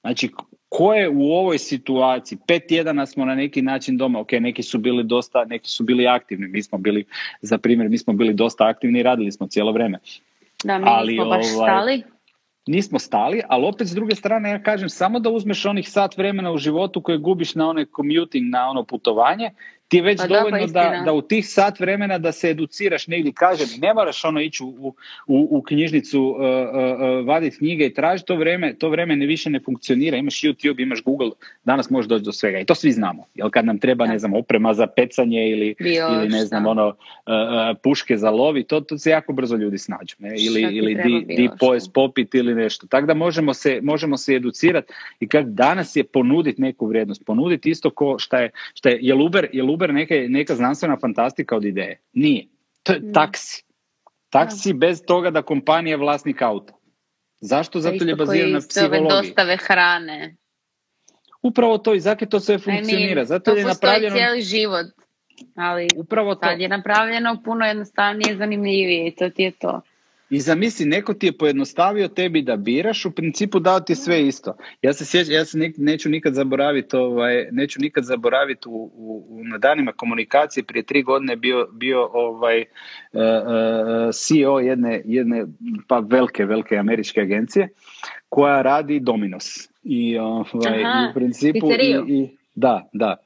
Znači, ko je u ovoj situaciji, pet tjedana smo na neki način doma, ok, neki su bili dosta, neki su bili aktivni, mi smo bili, za primjer, mi smo bili dosta aktivni i radili smo cijelo vrijeme. Da, mi ali, nismo baš ovaj, stali. Nismo stali, ali opet s druge strane ja kažem samo da uzmeš onih sat vremena u životu koje gubiš na onaj commuting, na ono putovanje, ti je već pa dovoljno da, da, u tih sat vremena da se educiraš negdje, kažem, ne moraš ono ići u, u, u knjižnicu, uh, uh, uh, vaditi knjige i tražiti, to vreme, to vreme ne više ne funkcionira, imaš YouTube, imaš Google, danas možeš doći do svega i to svi znamo, jel kad nam treba, ne znam, oprema za pecanje ili, ili ne znam, ono, puške za lovi, to, to se jako brzo ljudi snađu, ne? ili, ili di, di pojest popit ili nešto, tako da možemo se, možemo se educirati i kad danas je ponuditi neku vrijednost, ponuditi isto ko šta je, šta je, jel Uber, jel Uber neka, neka znanstvena fantastika od ideje? Nije. To je taksi. Taksi bez toga da kompanija je vlasnik auta. Zašto? Zato je baziran na psihologiji. dostave hrane. Upravo to i zato to sve funkcionira. Zato to je napravljeno... cijeli život. Ali Upravo to. sad je napravljeno puno jednostavnije i zanimljivije i to ti je to. I zamisli, neko ti je pojednostavio tebi da biraš, u principu dao ti sve isto. Ja se sjećam, ja se neću nikad zaboraviti, ovaj, neću nikad zaboraviti u, u, na danima komunikacije prije tri godine bio, bio ovaj uh, uh, CEO jedne, jedne pa velike, velike američke agencije koja radi Dominos. I, ovaj, i u principu i, i, da, da.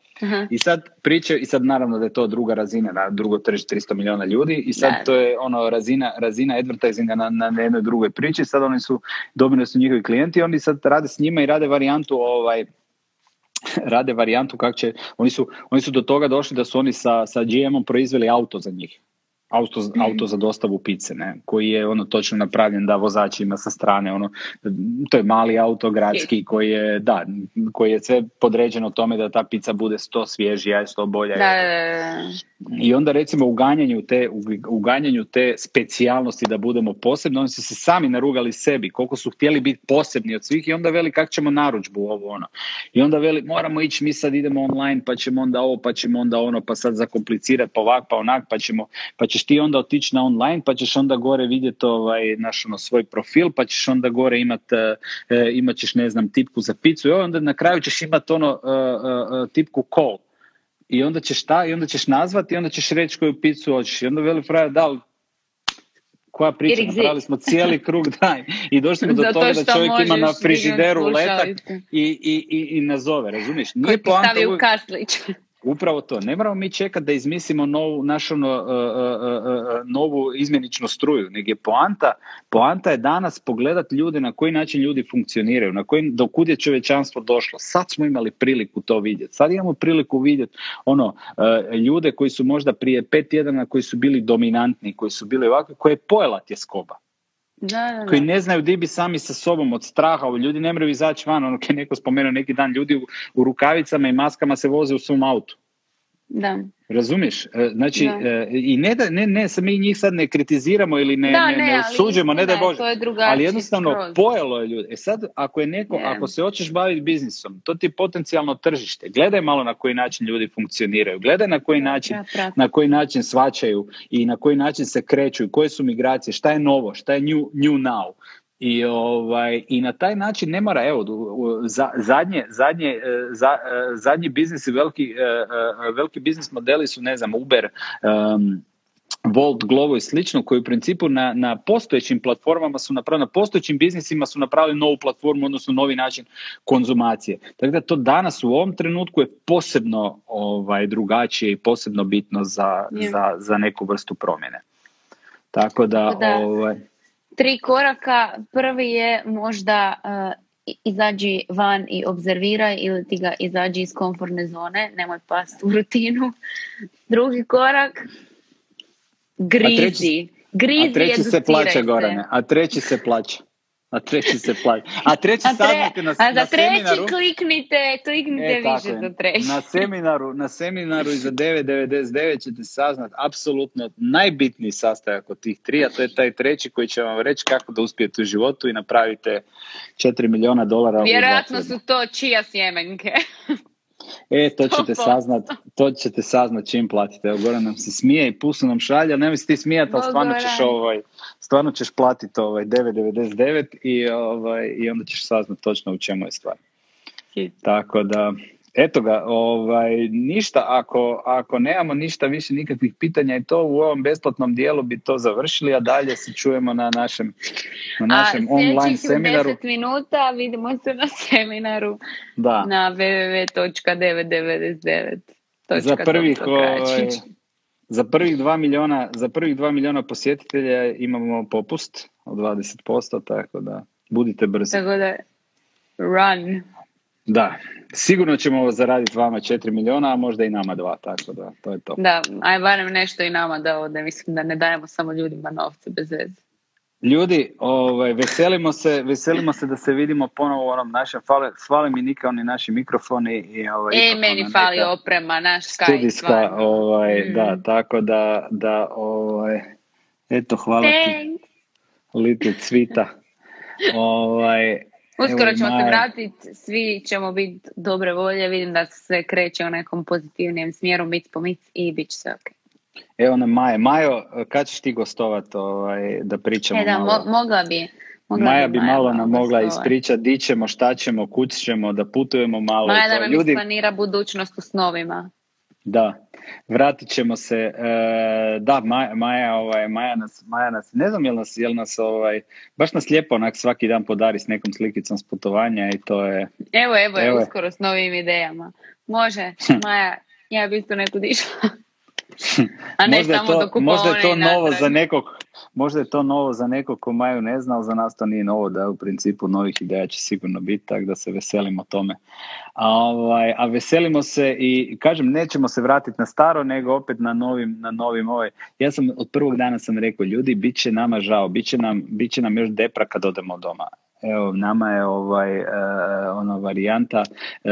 I sad priče, i sad naravno da je to druga razina, na drugo tržište 300 milijuna ljudi i sad to je ono razina, razina advertisinga na, na jednoj drugoj priči, sad oni su, dobili su njihovi klijenti, oni sad rade s njima i rade varijantu ovaj, rade varijantu kako će, oni su, oni su do toga došli da su oni sa, sa GM-om proizveli auto za njih auto, mm auto za dostavu pice, ne, koji je ono točno napravljen da vozač ima sa strane, ono, to je mali auto gradski koji je, da, koji je sve podređeno tome da ta pizza bude sto svježija sto bolja. Da, I onda recimo u ganjanju te, u ganjanju te specijalnosti da budemo posebni, oni su se sami narugali sebi, koliko su htjeli biti posebni od svih i onda veli kako ćemo naručbu ovo ono. I onda veli moramo ići, mi sad idemo online, pa ćemo onda ovo, pa ćemo onda ono, pa sad zakomplicirati, pa ovak, pa onak, pa ćemo, pa ćeš ti onda otići na online, pa ćeš onda gore vidjeti ovaj, naš ono, svoj profil, pa ćeš onda gore imat, e, e, imat ćeš, ne znam, tipku za picu i onda na kraju ćeš imati ono e, tipku call i onda ćeš ta, i onda ćeš nazvati i onda ćeš reći koju picu hoćeš. I onda veli frajer, da, koja priča, napravili smo cijeli krug, da, i došli smo do toga da čovjek ima na frižideru letak i, i, i, i nazove, razumiješ? Nije Koji stavi u kaslić. Upravo to. Ne moramo mi čekati da izmislimo novu, našu uh, uh, uh, novu izmjeničnu struju, nego je poanta, poanta je danas pogledati ljude na koji način ljudi funkcioniraju, na koji, do kud je čovječanstvo došlo. Sad smo imali priliku to vidjeti. Sad imamo priliku vidjeti ono, ljude koji su možda prije pet tjedana koji su bili dominantni, koji su bili ovakvi, koje je pojela tjeskoba. Da, da, koji ne znaju di bi sami sa sobom od straha, ljudi ne moraju izaći van, ono kad neko spomenuo neki dan, ljudi u, u rukavicama i maskama se voze u svom autu. Da. Razumiješ? E, znači, e, i ne da, ne, ne, mi njih sad ne kritiziramo ili ne, ne, ne, ne osuđujemo, ne da Bože, ali jednostavno skroz. pojelo je ljudi. E sad, ako je neko, ako se hoćeš baviti biznisom, to ti je potencijalno tržište. Gledaj malo na koji način ljudi funkcioniraju, gledaj na koji način, na koji način svačaju i na koji način se kreću, koje su migracije, šta je novo, šta je new, new now. I, ovaj, I na taj način ne mora, evo, za, zadnje, zadnje, e, za, e, zadnji biznis i veliki, e, veliki biznis modeli su, ne znam, Uber, um, Volt, Glovo i slično, koji u principu na, na postojećim platformama su napravili, na postojećim biznisima su napravili novu platformu, odnosno novi način konzumacije. Tako da to danas u ovom trenutku je posebno ovaj, drugačije i posebno bitno za, za, za neku vrstu promjene. Tako da, da. Ovaj, tri koraka. Prvi je možda uh, izađi van i obzerviraj ili ti ga izađi iz komfortne zone, nemoj past u rutinu. Drugi korak, grizi. Grizi a treći se plaća, Gorane, a treći se plaća. A treći se plaća. A treći a tre, na, a za treći seminaru, kliknite, kliknite e, više za treći. Na seminaru, na seminaru iza 9.99 ćete saznat apsolutno najbitniji sastojak od tih tri, a to je taj treći koji će vam reći kako da uspijete u životu i napravite 4 milijuna dolara. Vjerojatno su to čija sjemenke. E, to ćete saznat, to ćete saznat čim platite. Evo, Goran nam se smije i pusu nam šalja, nemoj se ti smijati, ali stvarno ćeš, ovaj, stvarno ćeš platiti ovaj 9,99 i, ovaj, i onda ćeš saznat točno u čemu je stvar. Tako da, Eto ga, ovaj, ništa, ako, ako nemamo ništa više nikakvih pitanja i to u ovom besplatnom dijelu bi to završili, a dalje se čujemo na našem, na našem a, online seminaru. 10 minuta vidimo se na seminaru da. na www.999. za prvih, ovaj, za prvih dva miliona, za prvih dva miliona posjetitelja imamo popust od 20%, tako da budite brzi. Tako da, run. Da, sigurno ćemo zaraditi vama 4 miliona, a možda i nama dva, tako da, to je to. Da, aj barem nešto i nama da ode, mislim da ne dajemo samo ljudima novce bez veze. Ljudi, ovaj, veselimo se, veselimo se da se vidimo ponovo u onom našem, fale, fali mi Nika oni naši mikrofoni. I, ovaj, e, meni fali oprema, naš Skype. Ovaj, mm. da, tako da, da, ovaj, eto, hvala Thanks. ti. Little cvita. ovaj, Uskoro ćemo se vratiti, svi ćemo biti dobre volje, vidim da se kreće u nekom pozitivnijem smjeru, mic po mic i bit će sve ok. Evo nam Maja. Majo, kad ćeš ti gostovat ovaj, da pričamo e, da, malo? mogla bi. Mogla Maja bi, malo nam mogla ispričati di ćemo, šta ćemo, kud ćemo, da putujemo malo. Maja da nam Ljudi... isplanira budućnost u snovima. Da, vratit ćemo se. E, da, Maja, Maja, ovaj, Maja, nas, Maja nas, ne znam jel nas, jel nas ovaj, baš nas lijepo onak svaki dan podari s nekom slikicom s putovanja i to je... Evo, evo, evo uskoro s novim idejama. Može, Maja, ja bih tu neku dišla. A ne možda, je to, možda je to novo za nekog, možda je to novo za nekog ko Maju ne zna, ali za nas to nije novo, da u principu novih ideja će sigurno biti, tako da se veselimo tome. A, ovaj, a veselimo se i, kažem, nećemo se vratiti na staro, nego opet na novim, na novim ovaj. Ja sam od prvog dana sam rekao, ljudi, bit će nama žao, bit će nam, bit će nam još depra kad odemo doma. Evo, nama je ovaj, uh, ona varijanta uh,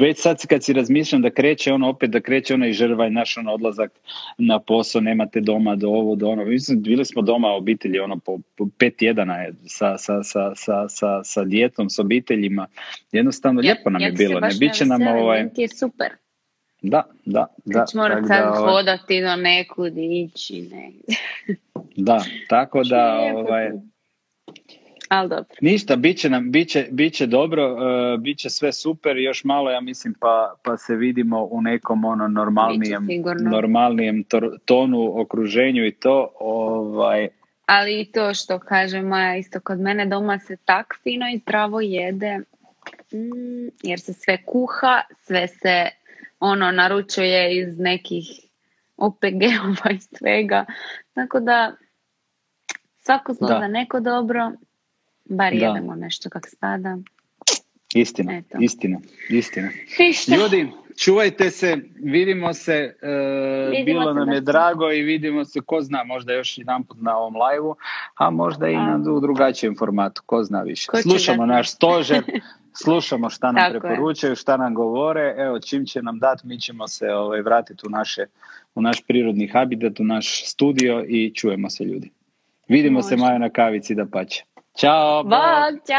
već sad kad si razmišljam da kreće ono opet da kreće onaj žrvaj naš ono odlazak na posao, nemate doma do ovo, do ono. Mislim, bili smo doma obitelji ono po, po pet tjedana je sa, sa, sa, sa, sa, sa djetom, s obiteljima. Jednostavno ja, lijepo nam je bilo. Ne, biće nam ovaj... Ti je super. Da, da, da. Znači moram sad ovaj- hodati do nekud ići. Ne. da, tako da ovaj, ali dobro. Ništa, bit će, nam, bit će, bit će dobro, uh, bit će sve super, još malo ja mislim pa, pa se vidimo u nekom ono normalnijem, normalnijem tonu, okruženju i to. Ovaj... Ali i to što kaže Maja, isto kod mene doma se tak fino i zdravo jede, mm, jer se sve kuha, sve se ono naručuje iz nekih OPG-ova i svega. Tako da svako zlo da. neko dobro, Bar da. jedemo nešto kak spada. Istina, Eto. istina, istina. Ljudi, čuvajte se, vidimo se, e, bilo nam je drago i vidimo se, ko zna, možda još jedan put na ovom live a možda i na drugačijem formatu, ko zna više. Slušamo naš stožer, slušamo šta nam preporučaju, šta nam govore, evo čim će nam dati, mi ćemo se ovaj, vratiti u, naše, u naš prirodni habitat, u naš studio i čujemo se ljudi. Vidimo se Majo na kavici da pače. 教，不教。